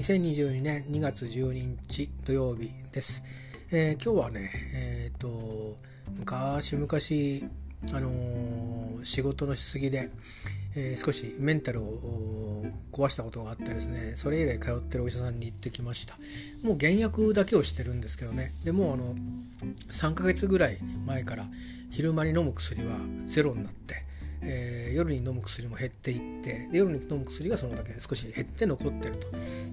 2022年2月12日土曜日です。えー、今日はね、えっ、ー、と、昔々、あのー、仕事のしすぎで、え少しメンタルを壊したことがあってですね、それ以来通ってるお医者さんに行ってきました。もう減薬だけをしてるんですけどね、でもあの、3ヶ月ぐらい前から昼間に飲む薬はゼロになって、えー、夜に飲む薬も減っていってで夜に飲む薬がそのだけ少し減って残ってる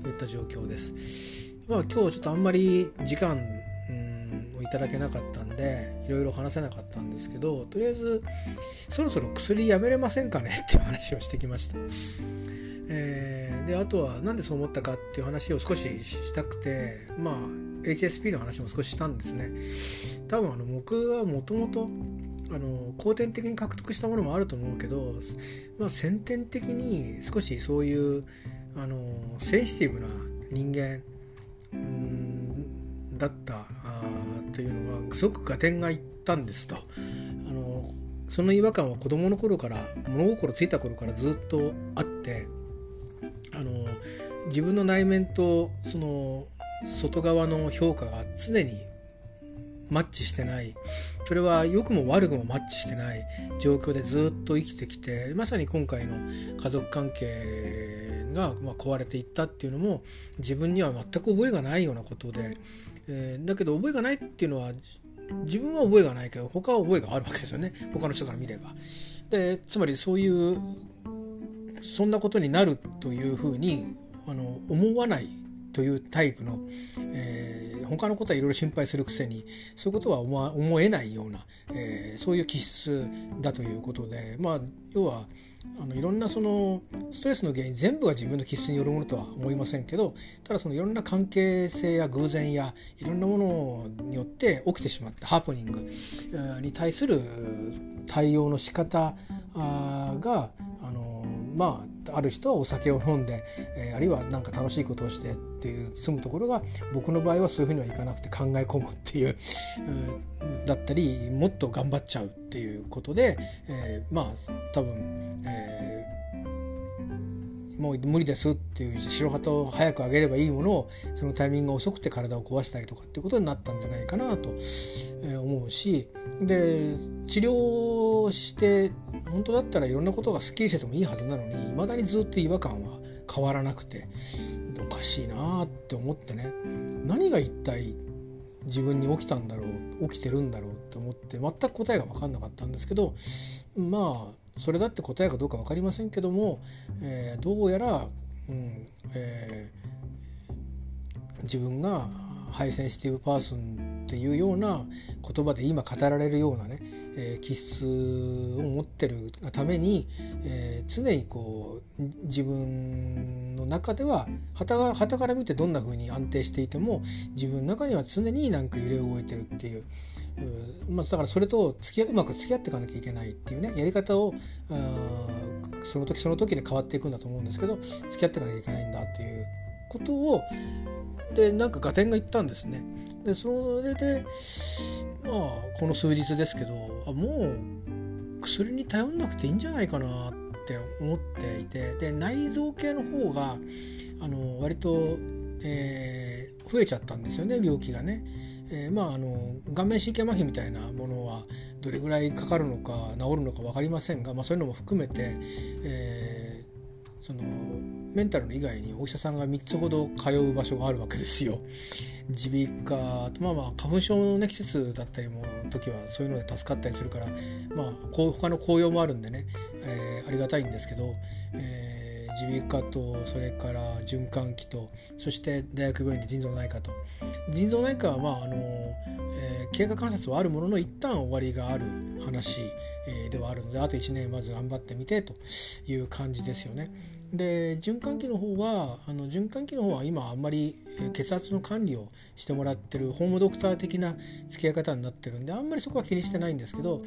といった状況です。まあ今日ちょっとあんまり時間をいただけなかったんでいろいろ話せなかったんですけどとりあえずそろそろ薬やめれませんかね？っていう話をしてきました。えー、であとは何でそう思ったかっていう話を少ししたくてまあ HSP の話も少ししたんですね。多分あの僕はもともとあの後天的に獲得したものもあると思うけど、まあ、先天的に少しそういうあのセンシティブな人間だったあというのはすごく合点がいったんですと。あのその違和感は子供の頃から物心ついた頃からずっとあってあの自分の内面とその外側の評価が常にマッチしてない。それは良くも悪くもマッチしてない。状況でずっと生きてきてまさに今回の家族関係が壊れていったっていうのも自分には全く覚えがないようなことで、えー、だけど覚えがないっていうのは自分は覚えがないけど他は覚えがあるわけですよね。他の人から見れば。でつまりそういうそんなことになるというふうにあの思わないというタイプの、えー、他のことはいろいろ心配するくせにそういうことは思えないような、えー、そういう気質だということでまあ要はあのいろんなそのストレスの原因全部が自分の気質によるものとは思いませんけどただそのいろんな関係性や偶然やいろんなものによって起きてしまったハプニングに対する対応の仕方があのまあある人はお酒を飲んで、えー、あるいは何か楽しいことをしてっていう住むところが僕の場合はそういうふうにはいかなくて考え込むっていうだったりもっと頑張っちゃうっていうことで、えー、まあ多分、えー、もう無理ですっていう白旗を早く上げればいいものをそのタイミングが遅くて体を壊したりとかっていうことになったんじゃないかなと思うし。で治療して本当だったらいろんなことがすっきりしててもいいはずなのにいまだにずっと違和感は変わらなくておかしいなって思ってね。何が一体自分に起きたんだろう起きてるんだろうって思って全く答えが分かんなかったんですけどまあそれだって答えかどうか分かりませんけども、えー、どうやら、うんえー、自分が high sensitive person っていうような言葉で今語られるようなねえー、気質を持ってるがために、えー、常にこう自分の中でははたから見てどんな風に安定していても自分の中には常になんか揺れ動いてるっていう。まあ、だからそれと付き合うまく付き合っていかなきゃいけないっていうねやり方をその時その時で変わっていくんだと思うんですけど付き合っていかなきゃいけないんだっていうことをでなんか合点がいったんですね。でそれでまあこの数日ですけどあもう薬に頼んなくていいんじゃないかなって思っていてで内臓系の方があの割と、えー、増えちゃったんですよね病気がね。えー、まああの顔面神経麻痺みたいなものはどれぐらいかかるのか治るのか分かりませんが、まあ、そういうのも含めて、えー、そのメンタルの以外にお医者さんが3つほど通う場所があるわけですよ。耳鼻科まあまあ花粉症の、ね、季節だったりも時はそういうので助かったりするからまあこう他の紅葉もあるんでね、えー、ありがたいんですけど、えー、耳鼻科とそれから循環器とそして大学病院で腎臓内科と腎臓内科はまああの、えー、経過観察はあるものの一旦終わりがある話、えー、ではあるのであと1年まず頑張ってみてという感じですよね。で循環器の方はあの循環器の方は今あんまり血圧の管理をしてもらってるホームドクター的な付き合い方になってるんであんまりそこは気にしてないんですけど、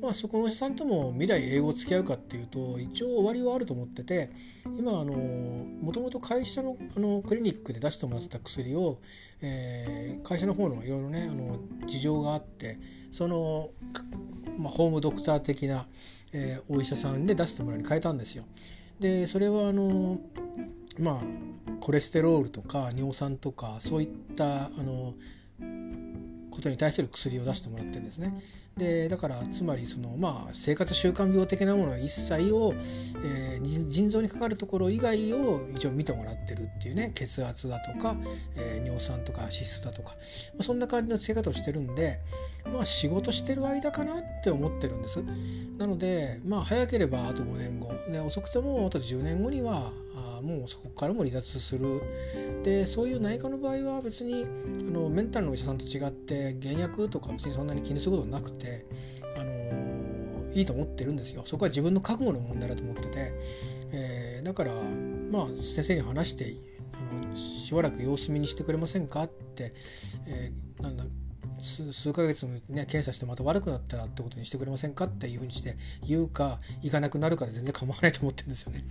まあ、そこのお医者さんとも未来英語付き合うかっていうと一応終わりはあると思ってて今もともと会社のあのクリニックで出してもらってた薬を、えー、会社の方のいろいろねあの事情があってその、まあ、ホームドクター的な、えー、お医者さんで出してもらうに変えたんですよ。でそれはあのまあコレステロールとか尿酸とかそういったあのことに対する薬を出してもらってるんですね。でだからつまりその、まあ、生活習慣病的なもの一切を、えー、腎臓にかかるところ以外を一応見てもらってるっていうね血圧だとか、えー、尿酸とか脂質だとか、まあ、そんな感じのつけ方をしてるんで、まあ、仕事してる間かなって思ってるんです。なので、まあ、早ければあと5年後で遅くてもあと10年後にはあもうそこからも離脱するでそういう内科の場合は別にあのメンタルのお医者さんと違って減薬とか別にそんなに気にすることなくて、あのー、いいと思ってるんですよ。そこは自分の覚悟の問題だと思ってて、えー、だからまあ先生に話してあのしばらく様子見にしてくれませんかって、えー、なんだ数ヶ月の、ね、検査してまた悪くなったらってことにしてくれませんかっていうふうにして言うか行かなくなるかで全然構わないと思ってるんですよね。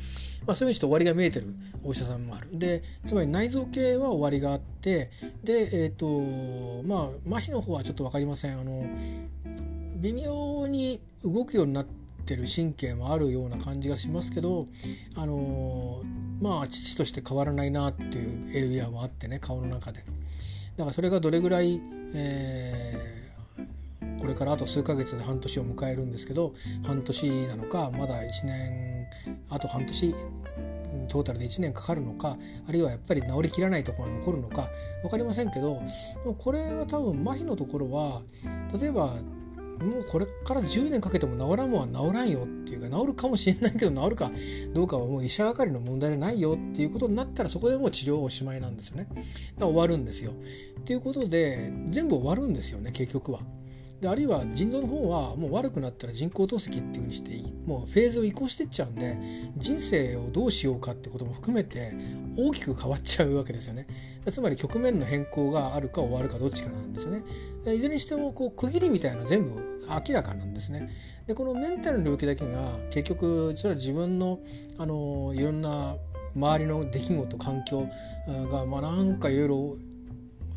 まあ、そういうふうにして終わりが見えてるお医者さんもある。でつまり内臓系は終わりがあってでえっ、ー、とまあ麻痺の方はちょっと分かりません。あの微妙に動くようになってる神経もあるような感じがしますけどあのまあ父として変わらないなっていうエリアもあってね顔の中で。だからそれがどれぐらいえー、これからあと数ヶ月で半年を迎えるんですけど半年なのかまだ1年あと半年トータルで1年かかるのかあるいはやっぱり治りきらないところが残るのか分かりませんけどこれは多分麻痺のところは例えばもうこれから10年かけても治らんもんは治らんよっていうか治るかもしれないけど治るかどうかはもう医者係の問題じゃないよっていうことになったらそこでもう治療はおしまいなんですよね。だから終わるんですよ。っていうことで全部終わるんですよね結局は。であるいは腎臓の方はもう悪くなったら人工透析っていうふうにしてもうフェーズを移行してっちゃうんで人生をどうしようかってことも含めて大きく変わっちゃうわけですよね。つまり局面の変更があるか終わるかどっちかなんですよね。いずれにしてもこう区切りみたいな全部明らかなんですね。でこのメンタルの領域だけが結局それは自分のあのいろんな周りの出来事環境がまあなんかいろいろ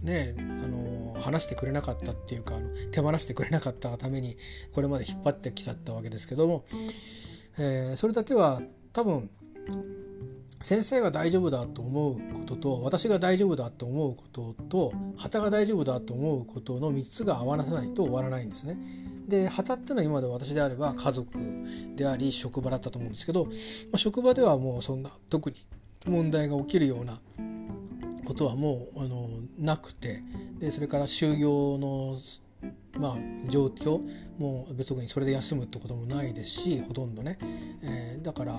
ねあの話してくれなかったっていうかあの手放してくれなかったがためにこれまで引っ張ってきちゃったわけですけども、えー、それだけは多分先生が大丈夫だと思うことと私が大丈夫だと思うことと旗が大丈夫だと思うことの3つが合わさないと終わらないんですね。で旗っていうのは今まで私であれば家族であり職場だったと思うんですけど、まあ、職場ではもうそんな特に問題が起きるようなことはもうあのなくてでそれから就業のまあ、状況も別にそれで休むってこともないですしほとんどね、えー、だから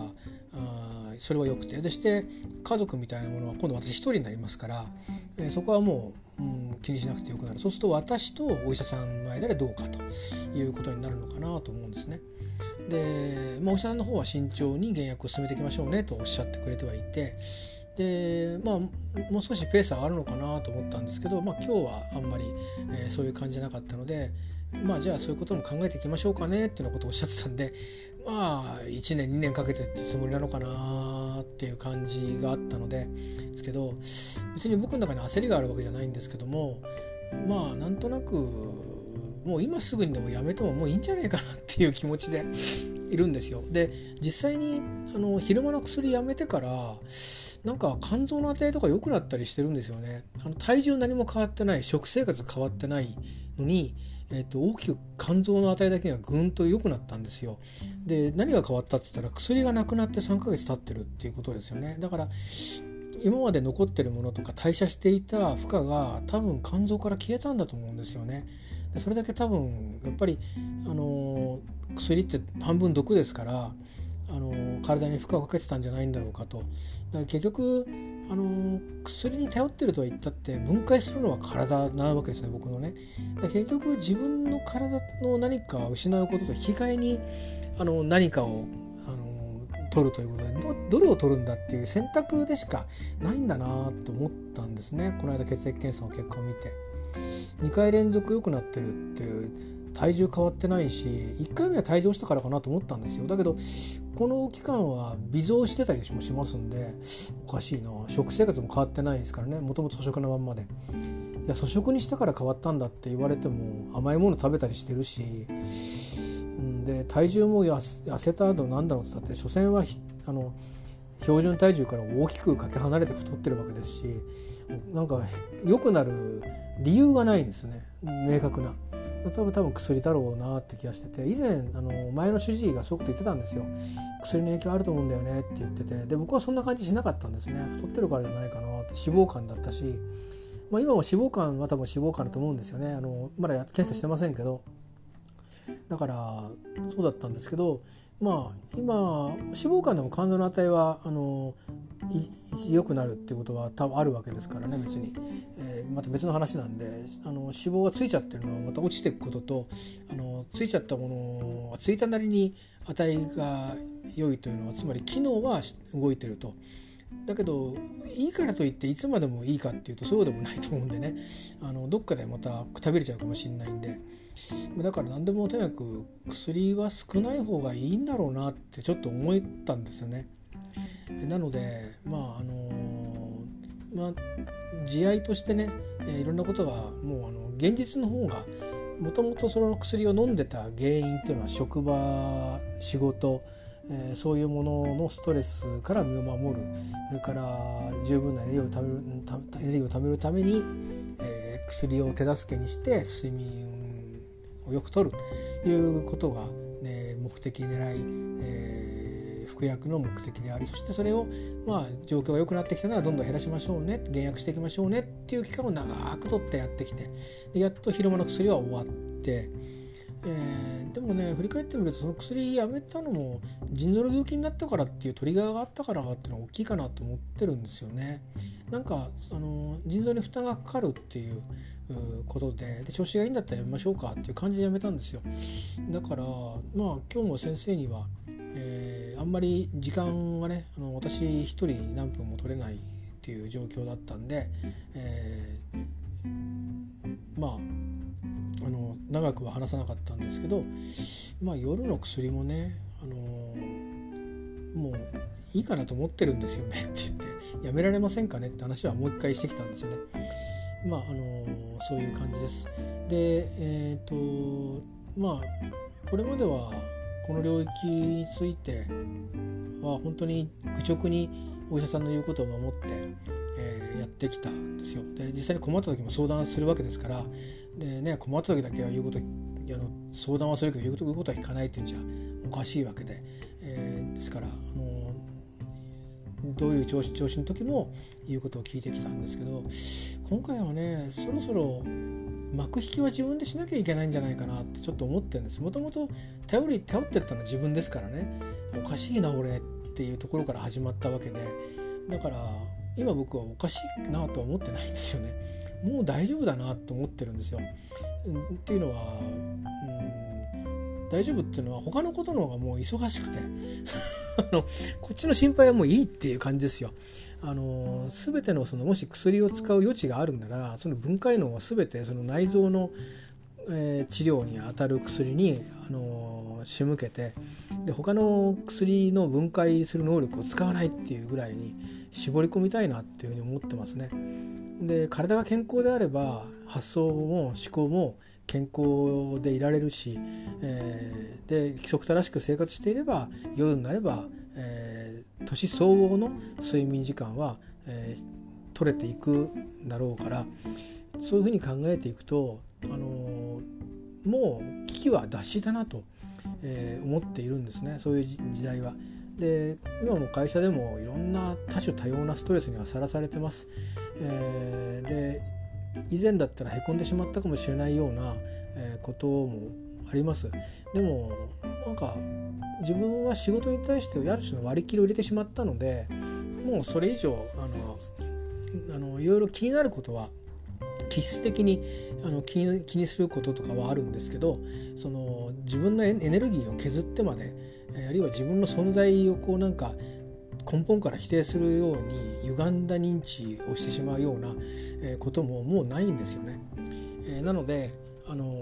あそれはよくて。でして家族みたいなものは今度私一人になりますから、えー、そこはもう、うん、気にしなくてよくなる。そうすると私とお医者さんの間でどうかということになるのかなと思うんですね。で、まあ、お医者さんの方は慎重に減薬を進めていきましょうねとおっしゃってくれてはいてでまあもう少しペース上がるのかなと思ったんですけど、まあ、今日はあんまり、えー、そういう感じじゃなかったのでまあじゃあそういうことも考えていきましょうかねっていうようなことをおっしゃってたんでまあ1年2年かけてってつもりなのかなっていう感じがあったのでですけど別に僕の中に焦りがあるわけじゃないんですけどもまあなんとなくもう今すぐにでもやめてももういいんじゃないかなっていう気持ちでいるんですよ。で実際にあの昼間の薬やめてからなんか肝臓の値とか良くなったりしてるんですよね。あの体重何も変わってない食生活変わってないのに、えー、と大きく肝臓の値だけがぐんと良くなったんですよ。で何が変わったって言ったら薬がなくなって3ヶ月経ってるっていうことですよね。だから今まで残ってるものとか代謝していた負荷が多分肝臓から消えたんだと思うんですよね。でそれだけ多分やっぱりあの薬って半分毒ですからあの体に負荷をかけてたんじゃないんだろうかと。か結局あの薬に頼ってるとは言ったって分解するのは体なわけですね僕のね。結局自分の体の何かを失うことと引き換えにあの何かをあの取るということでどどれを取るんだっていう選択でしかないんだなと思ったんですね。この間血液検査の結果を見て。2回連続良くなってるっていう体重変わってないし1回目は退場したからかなと思ったんですよ。だけどこの期間は微増してたりもしますんでおかしいな。食生活も変わってないですからね。もともと粗食のまんまで。いや粗食にしてから変わったんだって言われても甘いもの食べたりしてるし、で体重も痩せた後なんだろうって言ったって所詮はあの標準体重から大きくかけ離れて太ってるわけですしなんか良くなる理由がないんですね。明確な。多分多分薬だろうなって気がしてて。以前あの前の主治医がそういうこと言ってたんですよ。薬の影響あると思うんだよねって言ってて。で僕はそんな感じしなかったんですね。太ってるからじゃないかなって。脂肪肝だったし、まあ、今も脂肪肝は多分脂肪肝だと思うんですよね。あのまだ検査してませんけど。だからそうだったんですけどまあ今脂肪肝でも肝臓の値はあの良くなるっていうことは多分あるわけですからね別に、えー、また別の話なんであの脂肪がついちゃってるのはまた落ちていくこととあのついちゃったものはついたなりに値が良いというのはつまり機能は動いてると。だけどいいからといっていつまでもいいかっていうとそうでもないと思うんでね。あのどっかでまたくたびれちゃうかもしれないんで。だから何でもとにかく薬は少ない方がいいんだろうなってちょっと思ったんですよね。なのでまああのまあ慈愛としてね、いろんなことがもうあの現実の方がもともとその薬を飲んでた原因っていうのは職場仕事、えー、そういうもののストレスから身を守るそれから十分なエネルギーをためるエネルギーを貯めるために、え、薬を手助けにして睡眠をよく取るということが、ね、目的狙い、えー、服薬の目的でありそしてそれを、まあ、状況が良くなってきたならどんどん減らしましょうね減薬していきましょうねっていう期間を長くとってやってきてやっと昼間の薬は終わって。えー、でもね振り返ってみるとその薬やめたのも腎臓の病気になったからっていうトリガーがあったからっていうのは大きいかなと思ってるんですよね。なんかあの腎臓に負担がかかるっていうことでで調子がいいんだったらやめましょうかっていう感じでやめたんですよだからまあ今日も先生には、えー、あんまり時間がねあの私一人何分も取れないっていう状況だったんで、えー、まあ長くは話さなかったんですけど、まあ、夜の薬もね、あのー、もういいかなと思ってるんですよね って言ってやめられませんかねって話はもう一回してきたんですよね。まああのそういう感じです。でえっ、ー、とまあこれまではこの領域については本当に愚直にお医者さんの言うことを守って、えー、やってきたんですよ。で実際に困った時も相談するわけですからで、ね、困った時だけは言うことあの相談はするけど言うことは聞かないっていうんじゃおかしいわけで、えー、ですからあのどういう調子調子の時も言うことを聞いてきたんですけど今回はねそろそろ幕引きは自分でしなきゃいけないんじゃないかなってちょっと思ってるんです。もともと頼り頼ってったのは自分ですからね。おかしいな俺。っていうところから始まったわけでだから今僕はおかしいなとは思ってないんですよねもう大丈夫だなと思ってるんですよっていうのは、うん大丈夫っていうのは他のことの方がもう忙しくて あのこっちの心配はもういいっていう感じですよ。あの全てのそのもし薬を使う余地があるんならその分解能は全てその内臓の、えー、治療にあたる薬に、あの仕向けてで他の薬の分解する能力を使わないっていうぐらいに絞り込みたいなっていうふうに思ってますね。で体が健康であれば発想も思考も健康でいられるし、えー、で規則正しく生活していれば夜になれば、えー、年相応の睡眠時間は、えー、取れていくだろうからそういうふうに考えていくと、あのもう危機は脱しだなと、え思っているんですねそういう時代は。で今も会社でもいろんな多種多様なストレスにはさらされてます。えー、で以前だったらへこんでしまったかもしれないような、えこともありますでもなんか自分は仕事に対してある種の割り切りを入れてしまったのでもうそれ以上あのあのいろいろ気になることは気質的にあの気にすることとかはあるんですけどその自分のエネルギーを削ってまであるいは自分の存在をこうなんか根本から否定するように歪んだ認知をしてしまうようなことももうないんですよね。えなので、あの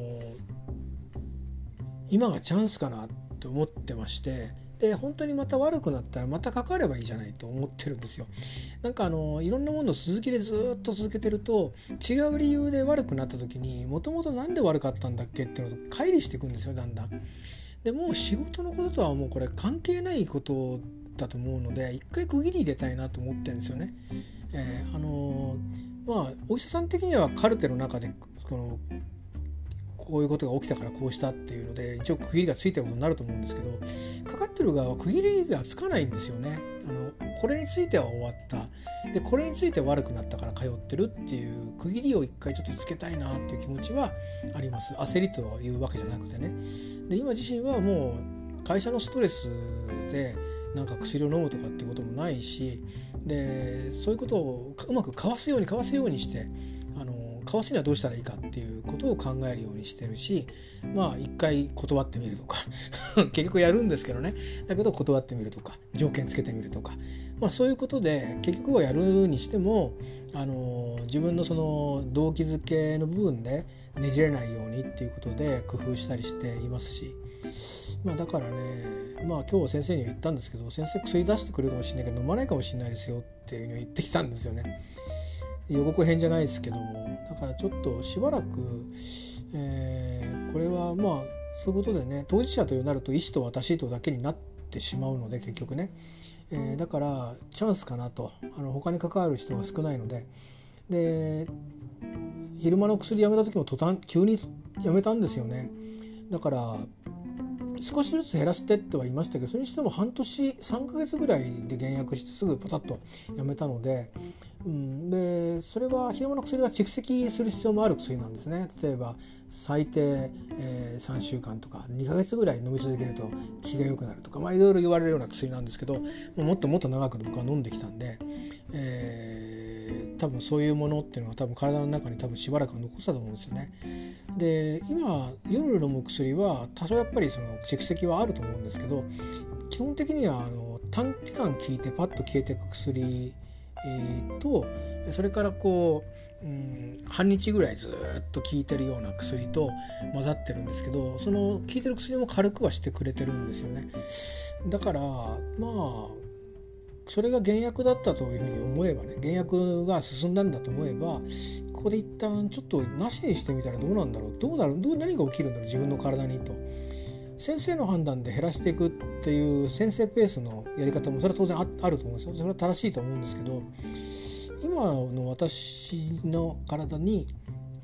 今がチャンスかなと思ってましてで本当にまた悪くなったらまたかかればいいじゃないと思ってるんですよ。なんかあのいろんなものを続きでずっと続けてると違う理由で悪くなった時にもともと何で悪かったんだっけっていうのと乖離していくんですよだんだん。でもう仕事のこととはもうこれ関係ないことったと思うので一回区切り入れたいなと思ってるんですよね。えー、あのー、まあお医者さん的にはカルテの中でこのこういうことが起きたからこうしたっていうので一応区切りがついてることになると思うんですけどかかってる側は区切りがつかないんですよね。あのこれについては終わったでこれについて悪くなったから通ってるっていう区切りを一回ちょっとつけたいなっていう気持ちはあります焦りというわけじゃなくてね。で今自身はもう会社のストレスでなんか薬を飲むとかっていうこともないしでそういうことをうまくかわすようにかわすようにしてかわすにはどうしたらいいかっていうことを考えるようにしてるしまあ一回断ってみるとか 結局やるんですけどねだけど断ってみるとか条件つけてみるとか、まあ、そういうことで結局はやるにしてもあの自分のその動機づけの部分でねじれないようにっていうことで工夫したりしていますし。まあ、だからねまあ今日先生には言ったんですけど先生薬出してくれるかもしれないけど飲まないかもしれないですよっていうふうに言ってきたんですよね。予告編じゃないですけどもだからちょっとしばらく、えー、これはまあそういうことでね当事者となると医師と私とだけになってしまうので結局ね、えー、だからチャンスかなと。あの他に関わる人が少ないので。で昼間の薬やめた時も途端急にやめたんですよね。だから少しずつ減らしてっては言いましたけどそれにしても半年3ヶ月ぐらいで減薬してすぐパタッとやめたので、うん、でそれは昼間の薬は蓄積する必要もある薬なんですね。例えば最低、えー、3週間とか2ヶ月ぐらい飲み続けると気が良くなるとか、まあ、いろいろ言われるような薬なんですけどもっともっと長く僕は飲んできたんで、えー多分そういうものっていうのは多分体の中に多分しばらく残したと思うんですよね。で今夜飲む薬は多少やっぱりその蓄積はあると思うんですけど基本的にはあの短期間効いてパッと消えていく薬、えー、とそれからこう、うん、半日ぐらいずっと効いてるような薬と混ざってるんですけどその効いてる薬も軽くはしてくれてるんですよね。だからまあそれが原薬だったというふうに思えばね原薬が進んだんだと思えばここで一旦ちょっとなしにしてみたらどうなんだろう。どうなるどう何が起きるんだろう自分の体にと。先生の判断で減らしていくっていう先生ペースのやり方もそれは当然あると思うんですよ。それは正しいと思うんですけど今の私の体に、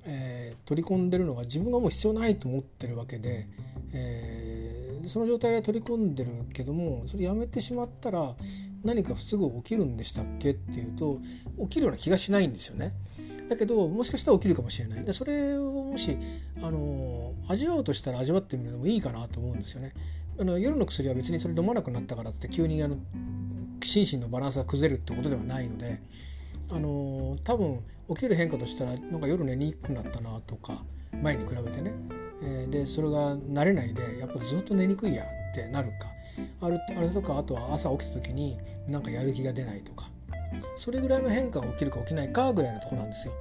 えー、取り込んでるのが自分がもう必要ないと思ってるわけで、えー、その状態で取り込んでるけどもそれやめてしまったら何か不都合起きるんでしたっけっていうと起きるような気がしないんですよね。だけどもしかしたら起きるかもしれないでそれをもしあの味わうとしたら味わってみるのもいいかなと思うんですよね。あの夜の薬は別にそれ飲まなくなったからって急にあの心身のバランスが崩れるってことではないのであの多分起きる変化としたらなんか夜寝にくくなったなとか前に比べてね、えー、でそれが慣れないでやっぱずっと寝にくいやってなるか。あるあれとかあとは朝起きた時になんかやる気が出ないとか。それぐらいの変化が起きるか起きないかぐらいのとこなんですよ。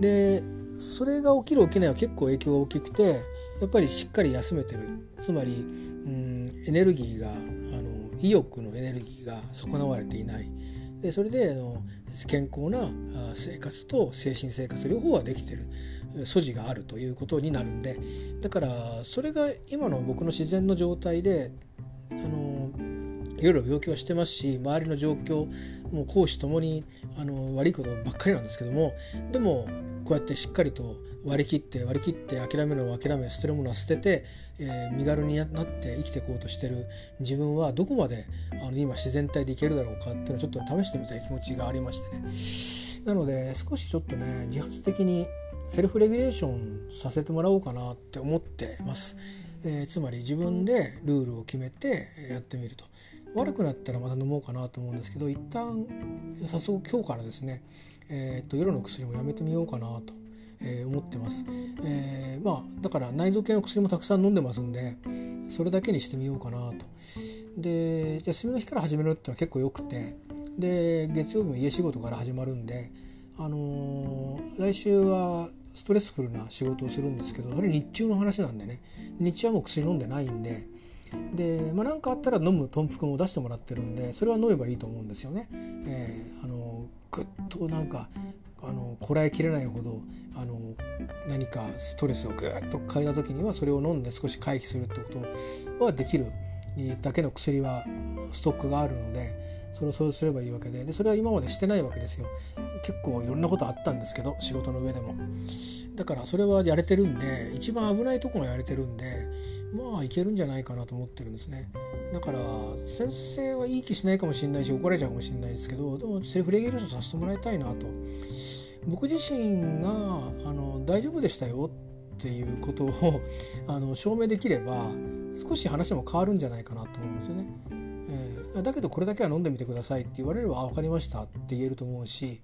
でそれが起きる起きないは結構影響が大きくてやっぱりしっかり休めてる。つまりうんエネルギーがあの意欲のエネルギーが損なわれていない。でそれであの健康な生活と精神生活両方はできてる。素地があるということになるんでだからそれが今の僕の自然の状態であのいろいろ病気はしてますし周りの状況もう公私ともにあの悪いことばっかりなんですけどもでもこうやってしっかりと割り切って割り切って諦めるのは諦め捨てるものは捨てて、えー、身軽になって生きていこうとしてる自分はどこまであの今自然体でいけるだろうかっていうのをちょっと試してみたい気持ちがありましてね。なので少しちょっとね自発的にセルフレギュレーションさせてもらおうかなって思ってます。えー、つまり自分でルールを決めてやってみると悪くなったらまた飲もうかなと思うんですけど一旦早速今日からですね、えー、と夜の薬もやめてみようかなと。えー、思ってます、え、まあだから内臓系の薬もたくさん飲んでますんでそれだけにしてみようかなとで休みの日から始めるってのは結構よくてで月曜日も家仕事から始まるんであのー、来週はストレスフルな仕事をするんですけどそれ日中の話なんでね。日中はもう薬飲んでないんで。でまあ、何かあったら飲む豚腹も出してもらってるんでそれは飲めばいいと思うんですよね。えー、あのぐっとなんかあのこらえきれないほどあの何かストレスをぐっと嗅いだ時にはそれを飲んで少し回避するってことはできる。だけの薬はストックがあるのでそれをそうすればいいわけで。でそれは今までしてないわけですよ。結構いろんなことあったんですけど仕事の上でも。だからそれはやれてるんで一番危ないとこがやれてるんでまあいけるんじゃないかなと思ってるんですね。だから先生はいい気しないかもしれないし怒られちゃうかもしれないですけどでもセルフレギュレーションさせてもらいたいなと。僕自身があの大丈夫でしたよっていうことをあの証明できれば少し話も変わるんじゃないかなと思うんですよね。だけどこれだけは飲んでみてくださいって言われれば「あ分かりました」って言えると思うし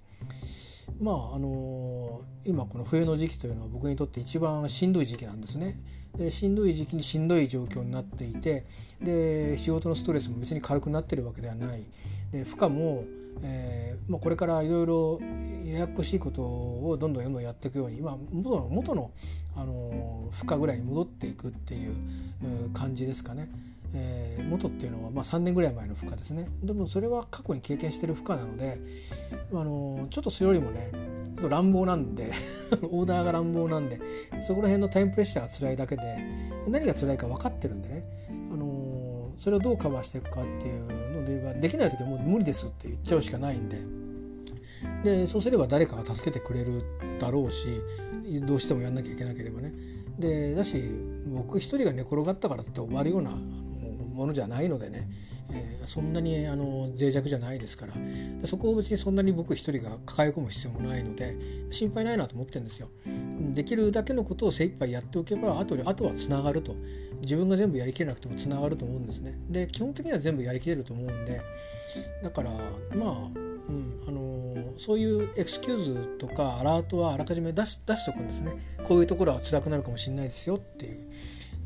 まああの、今この冬の時期というのは僕にとって一番しんどい時期なんですね。でしんどい時期にしんどい状況になっていてで仕事のストレスも別に軽くなってるわけではないで負荷も、えーまあ、これからいろいろややこしいことをどんどんどんどんやっていくように、まあ、元の元の、あの負荷ぐらいに戻っていくっていう感じですかね。えー、元っていうのは、まあ、3年ぐらい前の負荷ですねでもそれは過去に経験してる負荷なので、あのちょっとそれよりもね乱暴なんで オーダーが乱暴なんでそこら辺のタイムプレッシャーが辛いだけで何が辛いか分かってるんでね、あのそれをどうカバーしていくかっていうのではできない時はもう無理ですって言っちゃうしかないんで。でそうすれば誰かが助けてくれるだろうしどうしてもやんなきゃいけなければね。でだし僕一人が寝転がったからって終わるようなものじゃないのでね、えー、そんなにあの脆弱じゃないですから。そこを別にそんなに僕一人が抱え込む必要もないので心配ないなと思ってるんですよ。できるだけのことを精一杯やっておけばあとあとはつながると。自分が全部やりきれなくてもつながると思うんですね。で基本的には全部やりきれると思うんで。だからまあうんあのー、そういうエクスキューズとかアラートはあらかじめ出し出しておくんですね。こういうところは辛くなるかもしれないですよっていう。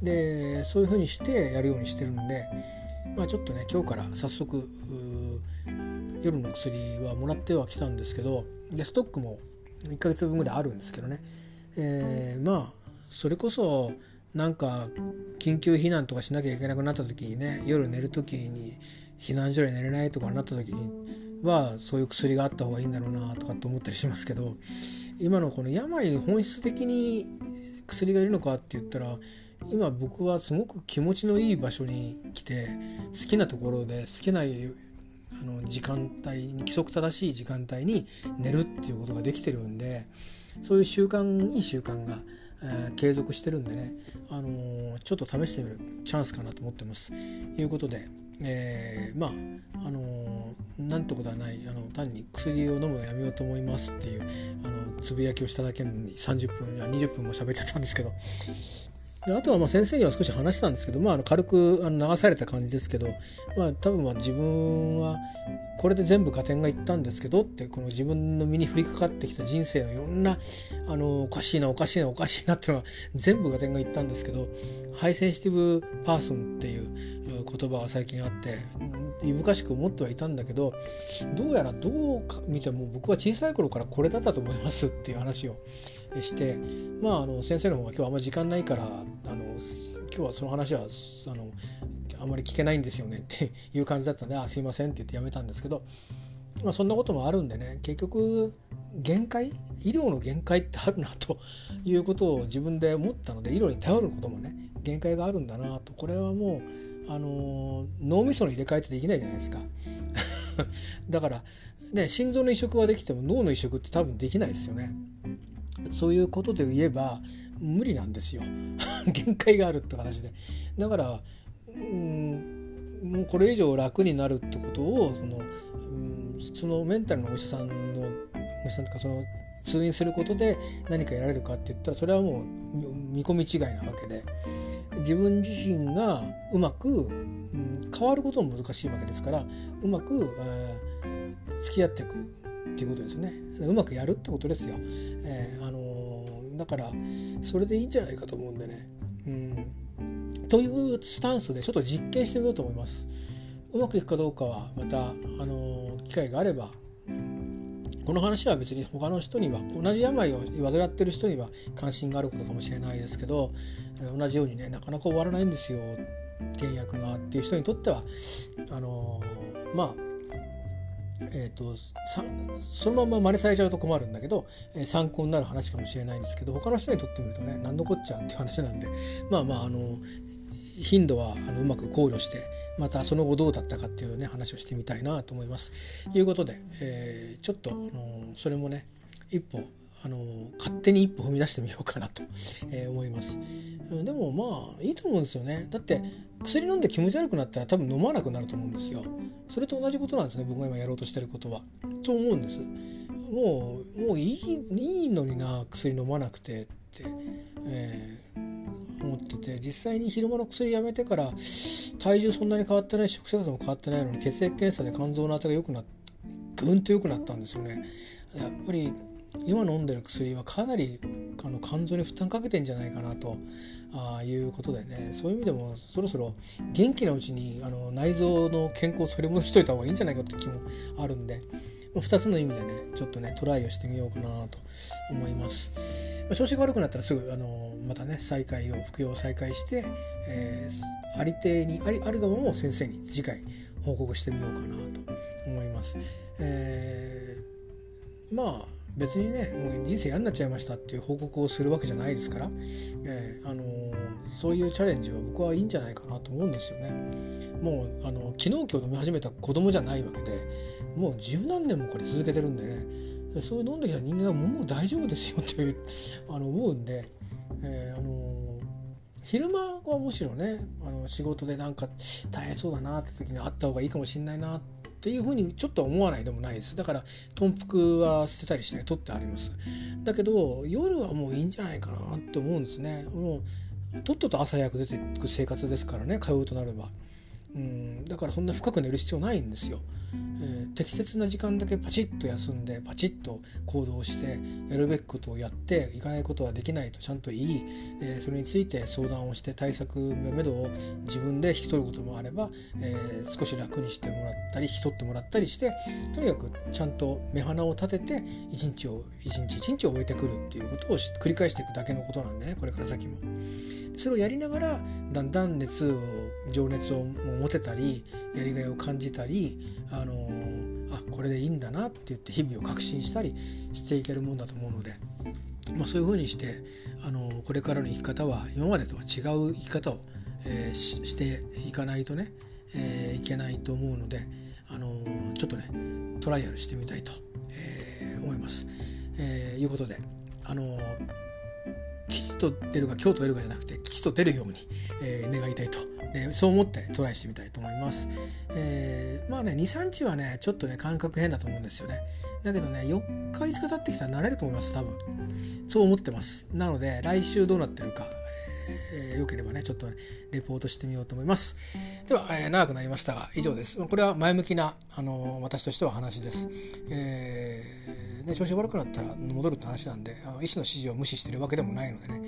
でそういうふうにしてやるようにしてるんで、まあ、ちょっとね今日から早速夜の薬はもらってはきたんですけどでストックも1ヶ月分ぐらいあるんですけどね、えー、まあそれこそなんか緊急避難とかしなきゃいけなくなった時にね夜寝る時に避難所で寝れないとかなった時にはそういう薬があった方がいいんだろうなとかって思ったりしますけど今のこの病本質的に薬がいるのかって言ったら今僕はすごく気持ちのいい場所に来て好きなところで好きなあの時間帯に規則正しい時間帯に寝るっていうことができてるんでそういう習慣いい習慣が、えー、継続してるんでね、あのー、ちょっと試してみるチャンスかなと思ってます。ということで、えー、まああのー、なんてことはないあの単に薬を飲むのやめようと思いますっていうあのつぶやきをしただけなのに30分や20分も喋っちゃったんですけどあとはまあ先生には少し話したんですけど、まあ、あの軽くあの流された感じですけど、まあ、多分まあ自分はこれで全部合点がいったんですけどってこの自分の身に降りかかってきた人生のいろんなあのおかしいなおかしいなおかしいなっていうのは全部合点がいったんですけど high sensitive person っていう言葉が最近あっていぶかしく思ってはいたんだけどどうやらどう見ても僕は小さい頃からこれだったと思いますっていう話をしてまああの先生の方が今日はあんまり時間ないからあの今日はその話はあのあんまり聞けないんですよねっていう感じだったんで「あすいません」って言ってやめたんですけど、まあ、そんなこともあるんでね結局限界医療の限界ってあるなということを自分で思ったので医療に頼ることもね限界があるんだなと。これはもうあの脳みその入れ替えってできないじゃないですか。だからね心臓の移植はできても脳の移植って多分できないですよね。そういうことで言えば無理なんですよ。限界があるって話で。だからうんもうこれ以上楽になるってことをそのうんそのメンタルのお医者さんのお医者さんとかその通院することで何かやられるかって言ったらそれはもう見込み違いなわけで。自分自身がうまく、うん、変わることも難しいわけですからうまく、えー、付き合っていく。っていうことですね。うまくやるってことですよ、えー、あのー、だからそれでいいんじゃないかと思うんでね、うん、というスタンスでちょっと実験してみようと思います。うまくいくかどうかはまた、あのー、機会があればこの話は別に他の人には同じ病を患ってる人には関心があることかもしれないですけど同じようにねなかなか終わらないんですよ。原薬がっていう人にとってはあのまあえーと、そのまま真似されちゃうと困るんだけど、えー、参考になる話かもしれないんですけど他の人にとってみるとね何のこっちゃっていう話なんでまあまああの頻度はあのうまく考慮してまたその後どうだったかっていうね話をしてみたいなと思います。ということで、えー、ちょっと、あのそれもね一歩あの勝手に一歩踏み出してみようかなと、えー、思います。でもまあいいと思うんですよね。だって薬飲んで気持ち悪くなったら多分飲まなくなると思うんですよ。それと同じことなんですね僕が今やろうとしてることは。と思うんです。もうもういいいいのにな薬飲まなくてって、えー、思ってて。実際に昼間の薬やめてから体重そんなに変わってない食生活も変わってないのに血液検査で肝臓の値が良くなってぐんと良くなったんですよね。やっぱり今飲んでる薬はかなりあの肝臓に負担かけてんじゃないかなとあいうことでね。そういう意味でもそろそろ元気なうちにあの内臓の健康を取り戻しといた方がいいんじゃないかって気もあるんで2つの意味でねちょっとねトライをしてみようかなと思います、まあ、調子が悪くなったらすぐあのまたね再開を服用を再開して、えー、ありてにありある側も先生に次回報告してみようかなと思います、えー、まあ別にねもう人生嫌になっちゃいましたっていう報告をするわけじゃないですから、えー、あのー、そういうチャレンジは僕はいいんじゃないかなと思うんですよね。もうあの昨日今日飲み始めた子供じゃないわけでもう十何年もこれ続けてるんでねそういう飲んできた人間はもう大丈夫ですよっていう あの思うんで、えー、あの、昼間はむしろねあの仕事でなんか大変そうだなって時にあった方がいいかもしれないなってっていうふうにちょっと思わないでもないです。だから豚腹は捨てたりしたり取ってあります。だけど夜はもういいんじゃないかなって思うんですね。もうとっとと朝早く出ていく生活ですからね。通うとなれば。うんだからそんな深く寝る必要ないんですよえー、適切な時間だけパチッと休んでパチッと行動してやるべきことをやっていかないことはできないとちゃんと言い、えー、それについて相談をして対策のめどを自分で引き取ることもあれば、えー、少し楽にしてもらったり引き取ってもらったりしてとにかくちゃんと目鼻を立てて一日を一日一日を終えてくるっていうことを繰り返していくだけのことなんでねこれから先も。それをやりながらだんだん熱を情熱を持てたりやりがいを感じたりあのあこれでいいんだなって言って日々を確信したりしていけるもんだと思うので、まあ、そういうふうにしてあのこれからの生き方は今までとは違う生き方を、えー、していかないとね、えー、いけないと思うのであのちょっとねトライアルしてみたいと、えー、思います。えー、いうことであの吉と出るか京と出るかじゃなくて吉と出るように、えー、願いたいと。でそう思ってトライしてみたいと思います、えー、まあね23日はねちょっとね感覚変だと思うんですよね。だけどね4日5日経ってきたら慣れると思います多分。そう思ってます。なので来週どうなってるか、えー、よければねちょっと、ね、レポートしてみようと思います。では、えー、長くなりましたが以上です。これは前向きな、あのー、私としては話です、えーね、調子悪くなったら戻るって話なんであの医師の指示を無視してるわけでもないのでね、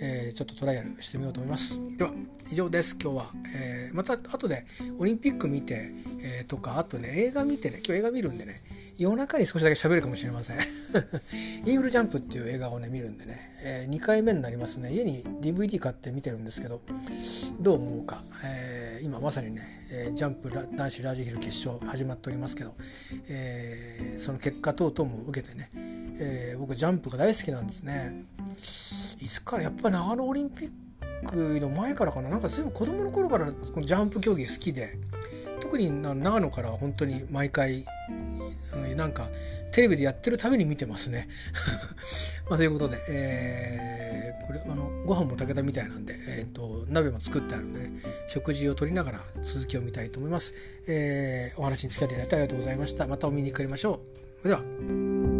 えー、ちょっとトライアルしてみようと思います。では以上です。今日は、えー、また後でオリンピック見て、えー、とかあとね映画見てね今日映画見るんでね。夜中に少しだけ喋るかもしれません。イーグルジャンプっていう映画をね見るんでね、えー、2回目になりますね。家に DVD 買って見てるんですけどどう思うか、えー、今まさにね、えー、ジャンプ男子ラージヒル決勝始まっておりますけど、えー、その結果等々も受けてね、えー、僕ジャンプが大好きなんですね。いつからやっぱ長野オリンピックの前からかな。なんかすぐ子供の頃からこのジャンプ競技好きで特に長野からは本当に毎回なんかテレビでやってるために見てますね。まあ、ということで、えー、これあのご飯も炊けたみたいなんで、えーと、鍋も作ってあるので、ね、食事をとりながら続きを見たいと思います。えー、お話に付き合っていただいてありがとうございました。またお見にかかりましょう。では。